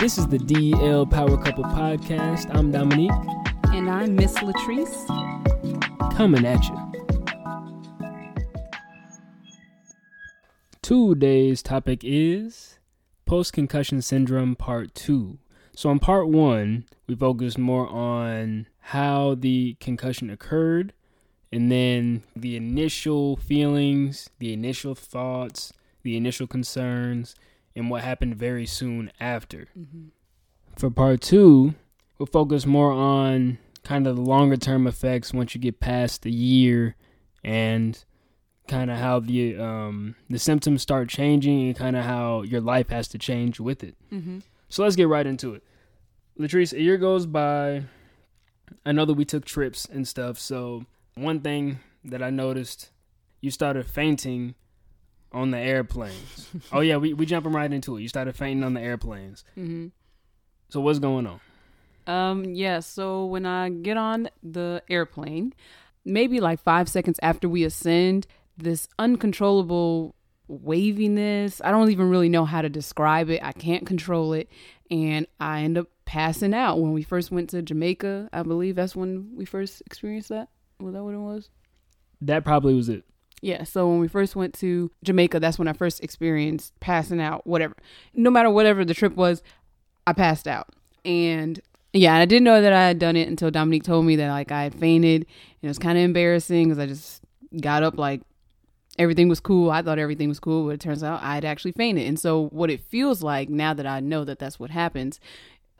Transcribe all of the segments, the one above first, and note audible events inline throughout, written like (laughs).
This is the DL Power Couple Podcast. I'm Dominique. And I'm Miss Latrice. Coming at you. Today's topic is post concussion syndrome part two. So, in part one, we focused more on how the concussion occurred and then the initial feelings, the initial thoughts, the initial concerns, and what happened very soon after. Mm-hmm. For part two, we'll focus more on kind of the longer term effects once you get past the year and kind of how the um, the symptoms start changing and kind of how your life has to change with it. Mm-hmm. So let's get right into it. Latrice, a year goes by. I know that we took trips and stuff. So one thing that I noticed, you started fainting on the airplanes. (laughs) oh yeah, we we jumping right into it. You started fainting on the airplanes. Mm-hmm. So what's going on? Um, yeah. So when I get on the airplane, maybe like five seconds after we ascend, this uncontrollable waviness. I don't even really know how to describe it. I can't control it, and I end up passing out. When we first went to Jamaica, I believe that's when we first experienced that. Was that what it was? That probably was it. Yeah, so when we first went to Jamaica, that's when I first experienced passing out, whatever. No matter whatever the trip was, I passed out. And yeah, I didn't know that I had done it until Dominique told me that like I had fainted. And it was kind of embarrassing because I just got up like everything was cool. I thought everything was cool, but it turns out I had actually fainted. And so what it feels like now that I know that that's what happens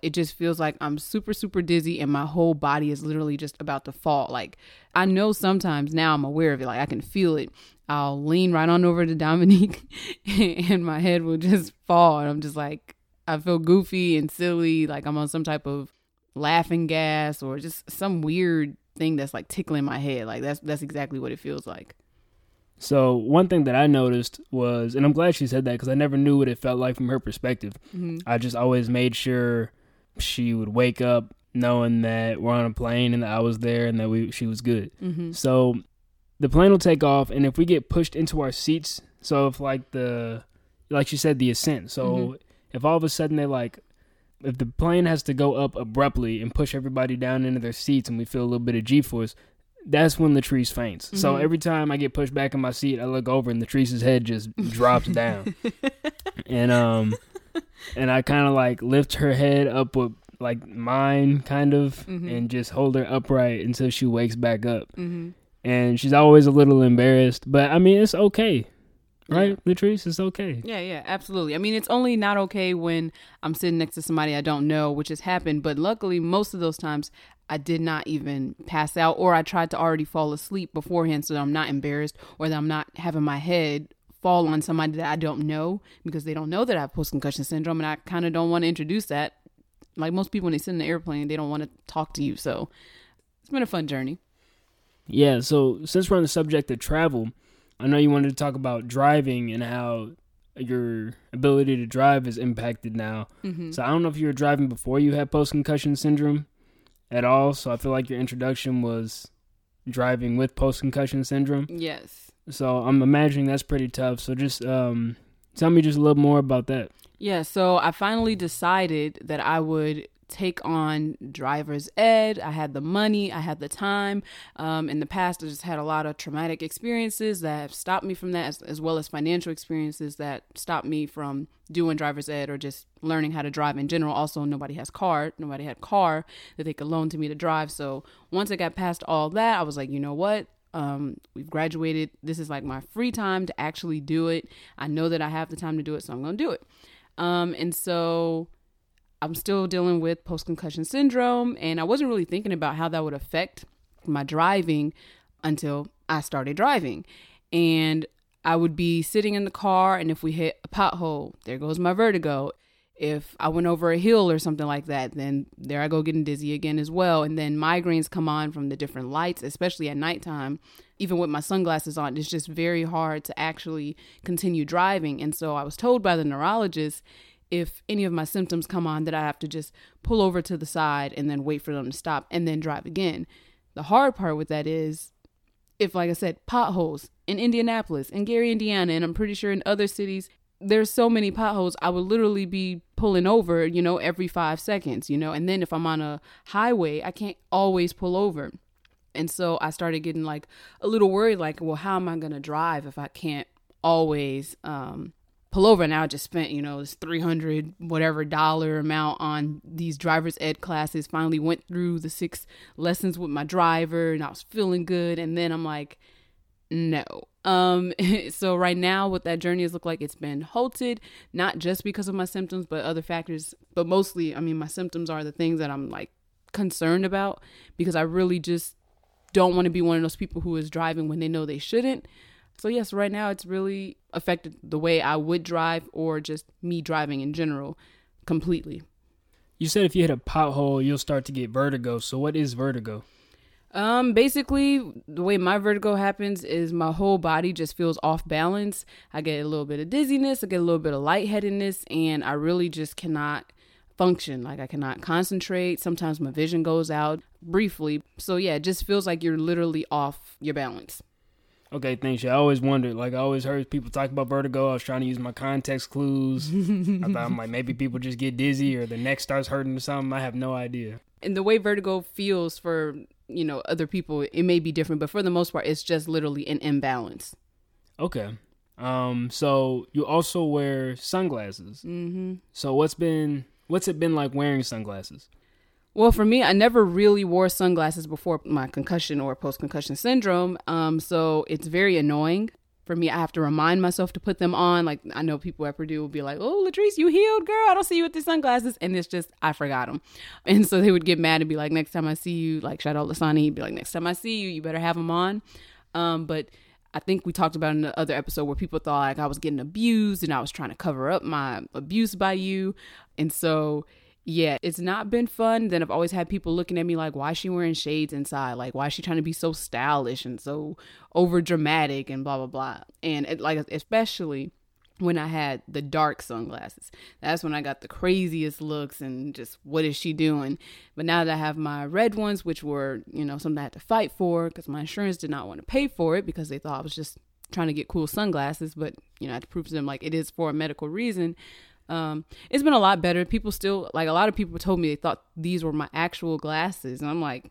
it just feels like I'm super, super dizzy and my whole body is literally just about to fall. Like, I know sometimes now I'm aware of it, like, I can feel it. I'll lean right on over to Dominique (laughs) and my head will just fall. And I'm just like, I feel goofy and silly, like I'm on some type of laughing gas or just some weird thing that's like tickling my head. Like, that's, that's exactly what it feels like. So one thing that I noticed was, and I'm glad she said that because I never knew what it felt like from her perspective. Mm-hmm. I just always made sure she would wake up knowing that we're on a plane and that I was there and that we she was good. Mm-hmm. So the plane will take off, and if we get pushed into our seats, so if like the like you said the ascent, so mm-hmm. if all of a sudden they like if the plane has to go up abruptly and push everybody down into their seats and we feel a little bit of G force, that's when Latrice faints. Mm-hmm. So every time I get pushed back in my seat, I look over and Latrice's head just drops down. (laughs) and um and I kind of like lift her head up with like mine, kind of, mm-hmm. and just hold her upright until she wakes back up. Mm-hmm. And she's always a little embarrassed, but I mean, it's okay. Right, yeah. Latrice, it's okay. Yeah, yeah, absolutely. I mean, it's only not okay when I'm sitting next to somebody I don't know, which has happened. But luckily, most of those times, I did not even pass out, or I tried to already fall asleep beforehand so that I'm not embarrassed or that I'm not having my head fall on somebody that I don't know because they don't know that I have post concussion syndrome and I kind of don't want to introduce that. Like most people, when they sit in the airplane, they don't want to talk to you. So it's been a fun journey. Yeah. So since we're on the subject of travel, I know you wanted to talk about driving and how your ability to drive is impacted now. Mm-hmm. So I don't know if you were driving before you had post concussion syndrome at all. So I feel like your introduction was driving with post concussion syndrome. Yes. So I'm imagining that's pretty tough. So just um, tell me just a little more about that. Yeah, so I finally decided that I would take on driver's ed. I had the money, I had the time. Um, in the past, I just had a lot of traumatic experiences that have stopped me from that, as, as, well as financial experiences that stopped me from doing driver's ed or just learning how to drive in general. Also, nobody has car, nobody had car that they could loan to me to drive. So once I got past all that, I was like, you know what? Um, we've graduated. This is like my free time to actually do it. I know that I have the time to do it, so I'm going to do it. Um, and so I'm still dealing with post concussion syndrome, and I wasn't really thinking about how that would affect my driving until I started driving. And I would be sitting in the car, and if we hit a pothole, there goes my vertigo if I went over a hill or something like that, then there I go getting dizzy again as well. And then migraines come on from the different lights, especially at nighttime. Even with my sunglasses on, it's just very hard to actually continue driving. And so I was told by the neurologist if any of my symptoms come on that I have to just pull over to the side and then wait for them to stop and then drive again. The hard part with that is if like I said potholes in Indianapolis in Gary, Indiana, and I'm pretty sure in other cities there's so many potholes, I would literally be pulling over, you know, every five seconds, you know, and then if I'm on a highway, I can't always pull over. And so I started getting like a little worried, like, well, how am I going to drive if I can't always um, pull over? Now I just spent, you know, this 300 whatever dollar amount on these driver's ed classes. Finally went through the six lessons with my driver and I was feeling good. And then I'm like, no. Um, (laughs) so right now, what that journey has looked like, it's been halted, not just because of my symptoms, but other factors. But mostly, I mean, my symptoms are the things that I'm like concerned about because I really just don't want to be one of those people who is driving when they know they shouldn't. So yes, right now it's really affected the way I would drive or just me driving in general completely. You said if you hit a pothole, you'll start to get vertigo. So what is vertigo? Um, basically, the way my vertigo happens is my whole body just feels off balance. I get a little bit of dizziness, I get a little bit of lightheadedness, and I really just cannot function. Like I cannot concentrate. Sometimes my vision goes out briefly. So yeah, it just feels like you're literally off your balance. Okay, thanks. I always wondered, like I always heard people talk about vertigo. I was trying to use my context clues. (laughs) I thought I'm like maybe people just get dizzy or the neck starts hurting or something. I have no idea. And the way vertigo feels for you know other people it may be different but for the most part it's just literally an imbalance. Okay. Um so you also wear sunglasses. Mm-hmm. so what's been what's it been like wearing sunglasses? Well for me i never really wore sunglasses before my concussion or post-concussion syndrome. Um so it's very annoying for me, I have to remind myself to put them on. Like I know people at Purdue will be like, "Oh, Latrice, you healed, girl. I don't see you with the sunglasses," and it's just I forgot them, and so they would get mad and be like, "Next time I see you, like shout out Lasani, he'd be like, next time I see you, you better have them on." Um, but I think we talked about in the other episode where people thought like I was getting abused and I was trying to cover up my abuse by you, and so yeah, it's not been fun. Then I've always had people looking at me like, why is she wearing shades inside? Like, why is she trying to be so stylish and so over dramatic and blah, blah, blah. And it, like, especially when I had the dark sunglasses. That's when I got the craziest looks and just what is she doing? But now that I have my red ones, which were, you know, something I had to fight for because my insurance did not want to pay for it because they thought I was just trying to get cool sunglasses, but, you know, I had to prove to them like it is for a medical reason. Um, it's been a lot better. People still like a lot of people told me they thought these were my actual glasses, and I'm like,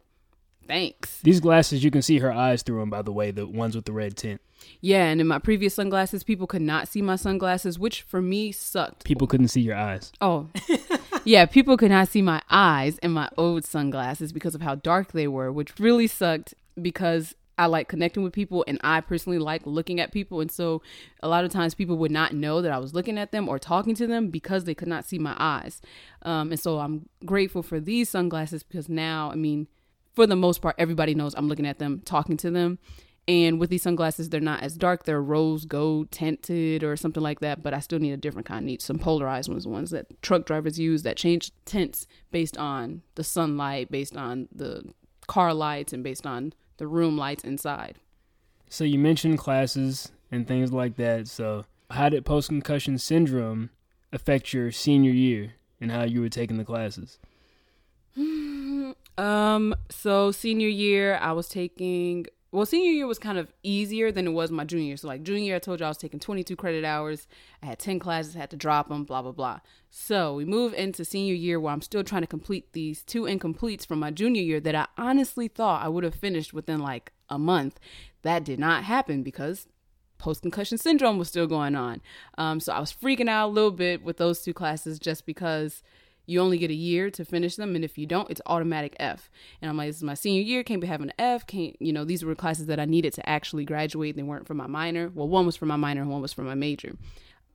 thanks. These glasses, you can see her eyes through them. By the way, the ones with the red tint. Yeah, and in my previous sunglasses, people could not see my sunglasses, which for me sucked. People couldn't see your eyes. Oh, (laughs) yeah, people could not see my eyes in my old sunglasses because of how dark they were, which really sucked because I like connecting with people and I personally like looking at people. And so a lot of times people would not know that I was looking at them or talking to them because they could not see my eyes. Um, and so I'm grateful for these sunglasses because now, I mean, for the most part, everybody knows I'm looking at them, talking to them. And with these sunglasses, they're not as dark. They're rose gold tinted or something like that. But I still need a different kind. I need some polarized ones, ones that truck drivers use that change tints based on the sunlight, based on the car lights, and based on the room lights inside. So you mentioned classes and things like that. So how did post concussion syndrome affect your senior year and how you were taking the classes? (sighs) um so senior year I was taking well, senior year was kind of easier than it was my junior. Year. So, like junior year, I told you I was taking 22 credit hours. I had 10 classes, had to drop them, blah blah blah. So we move into senior year where I'm still trying to complete these two incompletes from my junior year that I honestly thought I would have finished within like a month. That did not happen because post concussion syndrome was still going on. Um, so I was freaking out a little bit with those two classes just because you only get a year to finish them and if you don't it's automatic f. And i'm like this is my senior year can't be having an f can't you know these were classes that i needed to actually graduate they weren't for my minor. Well one was for my minor one was for my major.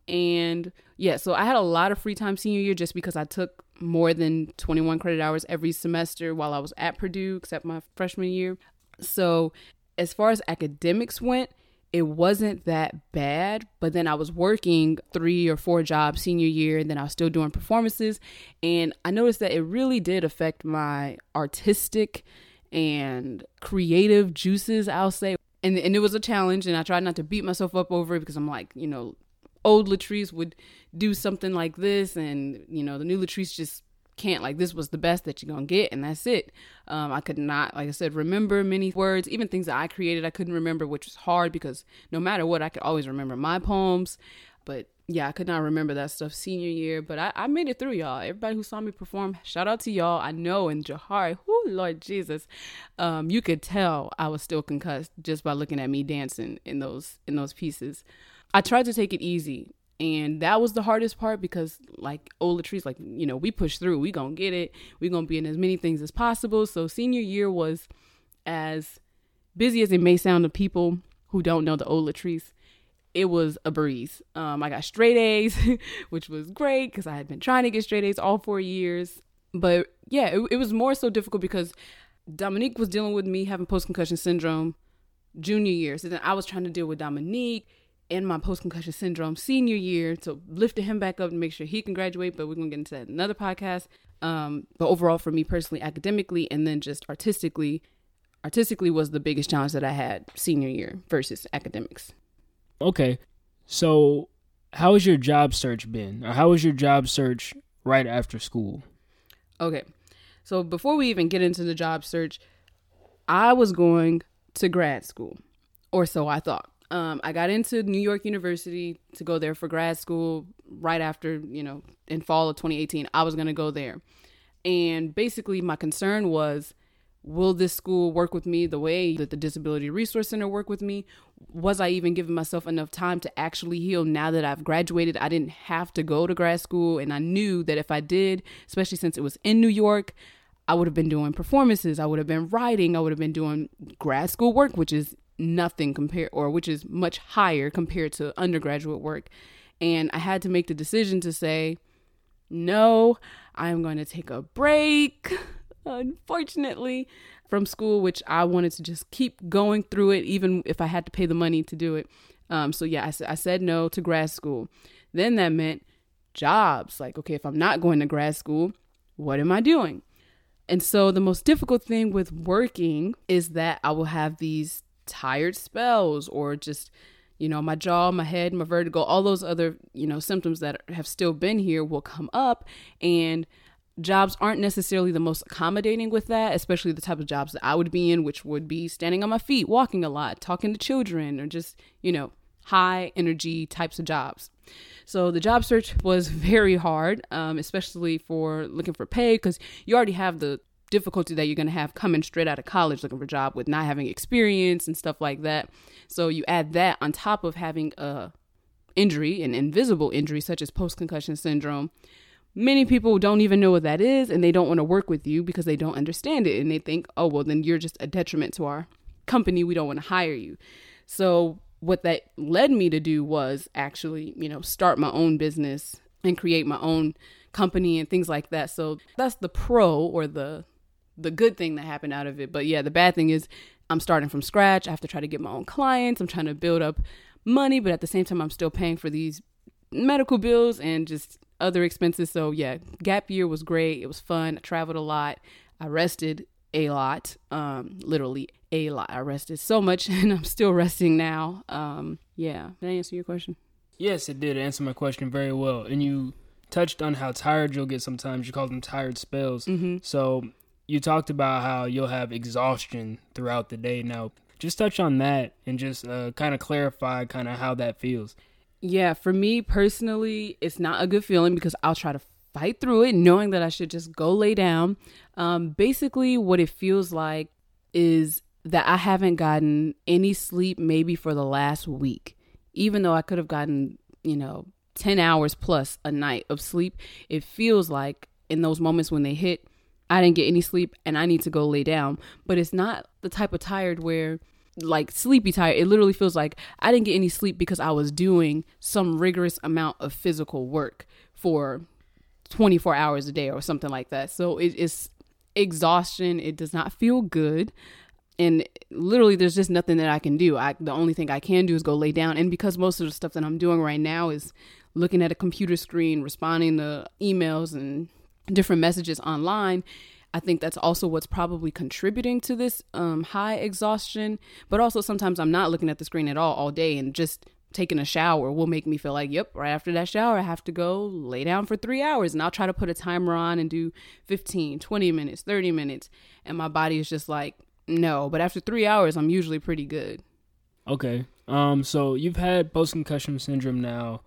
And yeah so i had a lot of free time senior year just because i took more than 21 credit hours every semester while i was at purdue except my freshman year. So as far as academics went it wasn't that bad. But then I was working three or four jobs senior year, and then I was still doing performances. And I noticed that it really did affect my artistic and creative juices, I'll say. And, and it was a challenge, and I tried not to beat myself up over it because I'm like, you know, old Latrice would do something like this, and, you know, the new Latrice just can't like this was the best that you're gonna get and that's it um, i could not like i said remember many words even things that i created i couldn't remember which was hard because no matter what i could always remember my poems but yeah, I could not remember that stuff senior year, but I, I made it through, y'all. Everybody who saw me perform, shout out to y'all. I know in Jahari, whoo, Lord Jesus, um, you could tell I was still concussed just by looking at me dancing in those in those pieces. I tried to take it easy, and that was the hardest part because, like Old Latrice, like you know, we push through. We gonna get it. We gonna be in as many things as possible. So senior year was as busy as it may sound to people who don't know the Old Latrice it was a breeze. Um, I got straight A's, (laughs) which was great because I had been trying to get straight A's all four years. But yeah, it, it was more so difficult because Dominique was dealing with me having post concussion syndrome junior year. So then I was trying to deal with Dominique and my post concussion syndrome senior year So lift him back up to make sure he can graduate. But we're going to get into that in another podcast. Um, but overall, for me personally, academically, and then just artistically, artistically was the biggest challenge that I had senior year versus academics. Okay. So, how has your job search been? Or how was your job search right after school? Okay. So, before we even get into the job search, I was going to grad school, or so I thought. Um, I got into New York University to go there for grad school right after, you know, in fall of 2018. I was going to go there. And basically, my concern was will this school work with me the way that the disability resource center work with me was i even giving myself enough time to actually heal now that i've graduated i didn't have to go to grad school and i knew that if i did especially since it was in new york i would have been doing performances i would have been writing i would have been doing grad school work which is nothing compared or which is much higher compared to undergraduate work and i had to make the decision to say no i'm going to take a break (laughs) unfortunately, from school, which I wanted to just keep going through it, even if I had to pay the money to do it. Um, so yeah, I, I said no to grad school. Then that meant jobs. Like, okay, if I'm not going to grad school, what am I doing? And so the most difficult thing with working is that I will have these tired spells or just you know my jaw my head my vertigo all those other you know symptoms that have still been here will come up and jobs aren't necessarily the most accommodating with that, especially the type of jobs that I would be in, which would be standing on my feet, walking a lot, talking to children, or just, you know, high energy types of jobs. So the job search was (laughs) very hard, um, especially for looking for pay, because you already have the difficulty that you're going to have coming straight out of college looking for a job with not having experience and stuff like that. So you add that on top of having a injury, an invisible injury such as post concussion syndrome, Many people don't even know what that is and they don't want to work with you because they don't understand it and they think, oh, well, then you're just a detriment to our company. We don't want to hire you. So, what that led me to do was actually, you know, start my own business and create my own company and things like that. So, that's the pro or the the good thing that happened out of it. But yeah, the bad thing is I'm starting from scratch. I have to try to get my own clients. I'm trying to build up money, but at the same time I'm still paying for these medical bills and just other expenses. So yeah, gap year was great. It was fun. I traveled a lot. I rested a lot, um, literally a lot. I rested so much, (laughs) and I'm still resting now. Um, yeah, did I answer your question? Yes, it did answer my question very well. And you touched on how tired you'll get sometimes. You call them tired spells. Mm-hmm. So you talked about how you'll have exhaustion throughout the day. Now, just touch on that and just uh, kind of clarify kind of how that feels. Yeah, for me personally, it's not a good feeling because I'll try to fight through it knowing that I should just go lay down. Um, basically, what it feels like is that I haven't gotten any sleep maybe for the last week. Even though I could have gotten, you know, 10 hours plus a night of sleep, it feels like in those moments when they hit, I didn't get any sleep and I need to go lay down. But it's not the type of tired where like sleepy tired. It literally feels like I didn't get any sleep because I was doing some rigorous amount of physical work for 24 hours a day or something like that. So it is exhaustion. It does not feel good. And literally there's just nothing that I can do. I the only thing I can do is go lay down and because most of the stuff that I'm doing right now is looking at a computer screen, responding to emails and different messages online, I think that's also what's probably contributing to this um, high exhaustion. But also, sometimes I'm not looking at the screen at all all day and just taking a shower will make me feel like, yep, right after that shower, I have to go lay down for three hours. And I'll try to put a timer on and do 15, 20 minutes, 30 minutes. And my body is just like, no. But after three hours, I'm usually pretty good. Okay. Um. So you've had post concussion syndrome now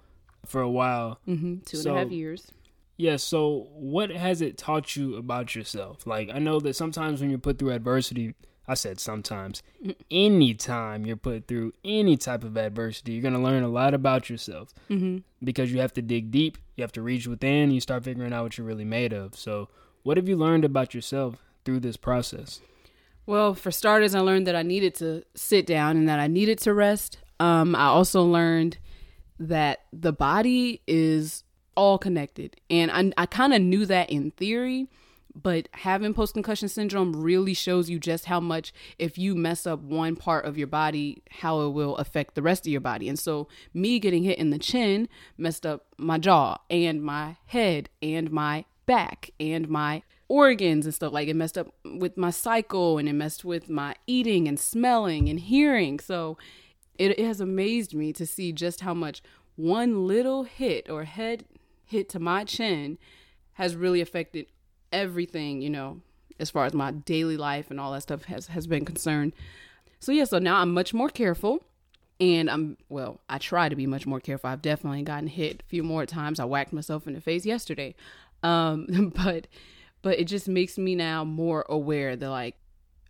for a while. Mm-hmm. Two and a half years. Yeah, so what has it taught you about yourself? Like, I know that sometimes when you're put through adversity, I said sometimes, anytime you're put through any type of adversity, you're going to learn a lot about yourself Mm-hmm. because you have to dig deep, you have to reach within, you start figuring out what you're really made of. So, what have you learned about yourself through this process? Well, for starters, I learned that I needed to sit down and that I needed to rest. Um, I also learned that the body is all connected. And I, I kind of knew that in theory, but having post concussion syndrome really shows you just how much, if you mess up one part of your body, how it will affect the rest of your body. And so, me getting hit in the chin messed up my jaw and my head and my back and my organs and stuff like it messed up with my cycle and it messed with my eating and smelling and hearing so it, it has amazed me to see just how much one little hit or head hit to my chin has really affected everything you know as far as my daily life and all that stuff has has been concerned. So yeah so now i'm much more careful and i'm well i try to be much more careful. I've definitely gotten hit a few more times. I whacked myself in the face yesterday. Um (laughs) but but it just makes me now more aware that like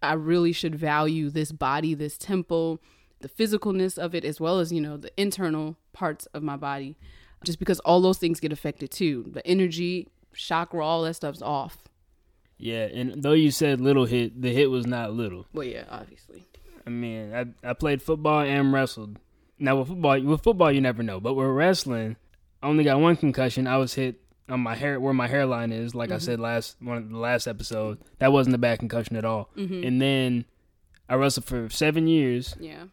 I really should value this body, this temple, the physicalness of it, as well as, you know, the internal parts of my body, just because all those things get affected too. The energy, chakra, all that stuff's off. Yeah, and though you said little hit, the hit was not little. Well, yeah, obviously. I mean, I I played football and wrestled. Now with football, with football you never know, but with wrestling, I only got one concussion. I was hit on my hair where my hairline is, like I mm-hmm. said last one of the last episode. That wasn't a bad concussion at all. Mm-hmm. And then I wrestled for seven years, Yeah.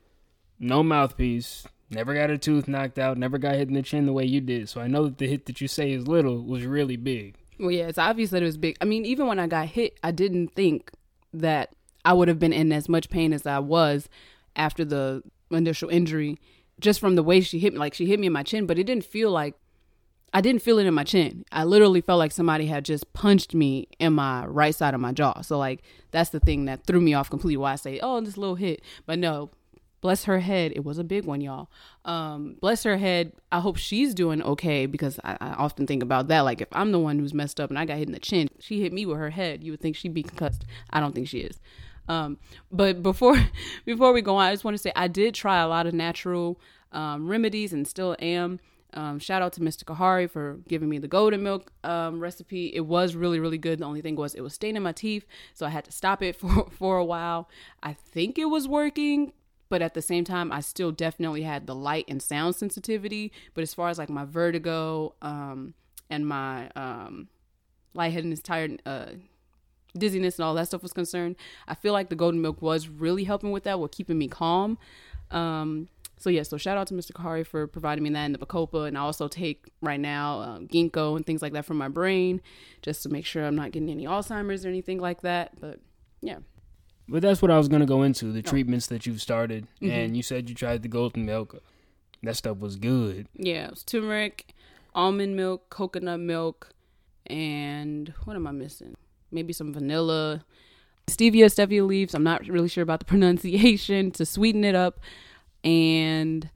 no mouthpiece, never got a tooth knocked out, never got hit in the chin the way you did. So I know that the hit that you say is little was really big. Well, yeah, it's obvious that it was big. I mean, even when I got hit, I didn't think that I would have been in as much pain as I was after the initial injury, just from the way she hit me. Like she hit me in my chin, but it didn't feel like I didn't feel it in my chin. I literally felt like somebody had just punched me in my right side of my jaw. So like that's the thing that threw me off completely. Why I say, oh, this little hit, but no. Bless her head. It was a big one, y'all. Um, bless her head. I hope she's doing okay because I, I often think about that. Like, if I'm the one who's messed up and I got hit in the chin, she hit me with her head. You would think she'd be concussed. I don't think she is. Um, but before (laughs) before we go on, I just want to say I did try a lot of natural um, remedies and still am. Um, shout out to Mr. Kahari for giving me the golden milk um, recipe. It was really, really good. The only thing was it was staining my teeth, so I had to stop it (laughs) for for a while. I think it was working, but at the same time, I still definitely had the light and sound sensitivity. But as far as like my vertigo um, and my um, lightheadedness, tired, uh, dizziness, and all that stuff was concerned, I feel like the golden milk was really helping with that, with keeping me calm. Um, so yeah, so shout out to Mr. Kahari for providing me that and the Bacopa, and I also take right now uh, ginkgo and things like that for my brain, just to make sure I'm not getting any Alzheimer's or anything like that. But yeah, But that's what I was gonna go into the treatments that you've started, Mhm. and you said you tried the golden milk. That stuff was good. yeah, it was turmeric, almond milk, coconut milk, and what am I missing? Maybe some vanilla, stevia, stevia leaves. I'm not really sure about the (laughs) pronunciation to sweeten it up, and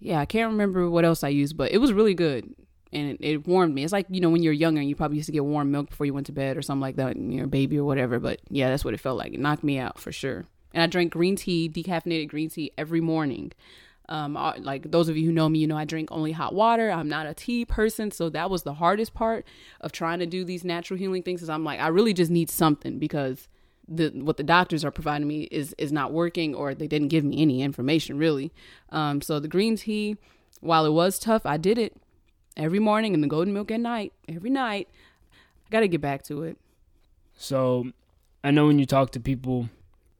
yeah, I can't remember what else I used, but it was really good. And it, it warmed me. It's like, you know, when you're younger and you probably used to get warm milk before you went to bed or something like that when you're baby or whatever. But yeah, that's what it felt like. It knocked me out for sure. And I drank green tea, decaffeinated green tea every morning. Um, I- like those of you who know me, you know I drink only hot water. I'm not a tea person, so that was the hardest part of trying to do these natural healing things. Is I'm like, I really just need something because the what the doctors are providing me is is not working, or they didn't give me any information really. Um, so the green tea, while it was tough, I did it every morning and the golden milk at night, every night. I got to get back to it. So I know when you talk to people,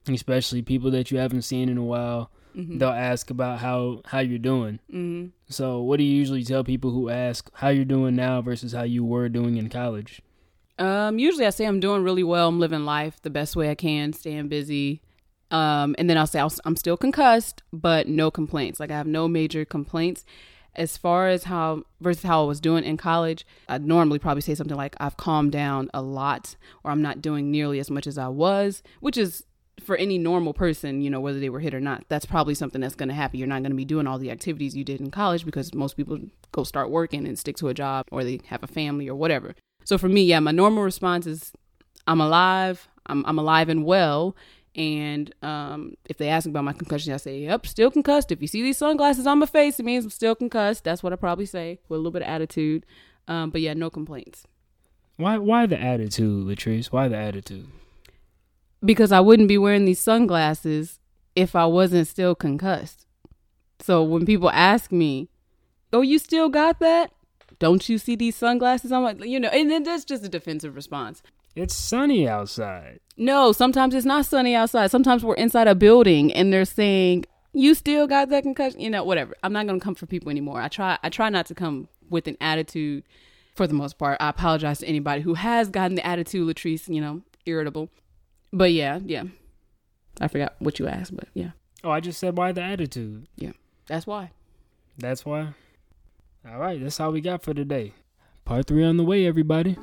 especially people that you haven't seen in a while, Mm-hmm. they'll ask about how how you're doing. hmm So what do you usually tell people who ask how you're doing now versus how you were doing in college? Um, usually I say I'm doing really well. I'm living life the best way I can, staying busy. Um, and then I'll say I'll, I'm still concussed, but no complaints. Like I have no major complaints. As far as how versus how I was doing in college, I'd normally probably say something like I've calmed down a lot, or I'm not doing nearly as much as I was, which is for any normal person, you know, whether they were hit or not, that's probably something that's going to happen. You're not going to be doing all the activities you did in college because most people go start working and stick to a job or they have a family or whatever. So for me, yeah, my normal response is I'm alive. I'm, I'm alive and well. And um, if they ask me about my concussion, I say, yep, still concussed. If you see these sunglasses on my face, it means I'm still concussed. That's what I probably say with a little bit of attitude. Um, but yeah, no complaints. Why why the attitude, Latrice? Why the attitude? Because I wouldn't be wearing these sunglasses if I wasn't still concussed. So when people ask me, "Oh, you still got that?" Don't you see these sunglasses on my, you know, and then that's just a defensive response. It's sunny outside. No, sometimes it's not sunny outside. Sometimes we're inside a building and they're saying, "You still got that concussion?" You know, whatever. I'm not going to come for people anymore. I try I try not to come with an attitude for the most part. I apologize to anybody who has gotten the attitude Latrice, you know, irritable. But yeah, yeah. I forgot what you asked, but yeah. Oh, I just said why the attitude. Yeah. That's why. That's why. All right, that's all we got for today. Part 3 on the way, everybody.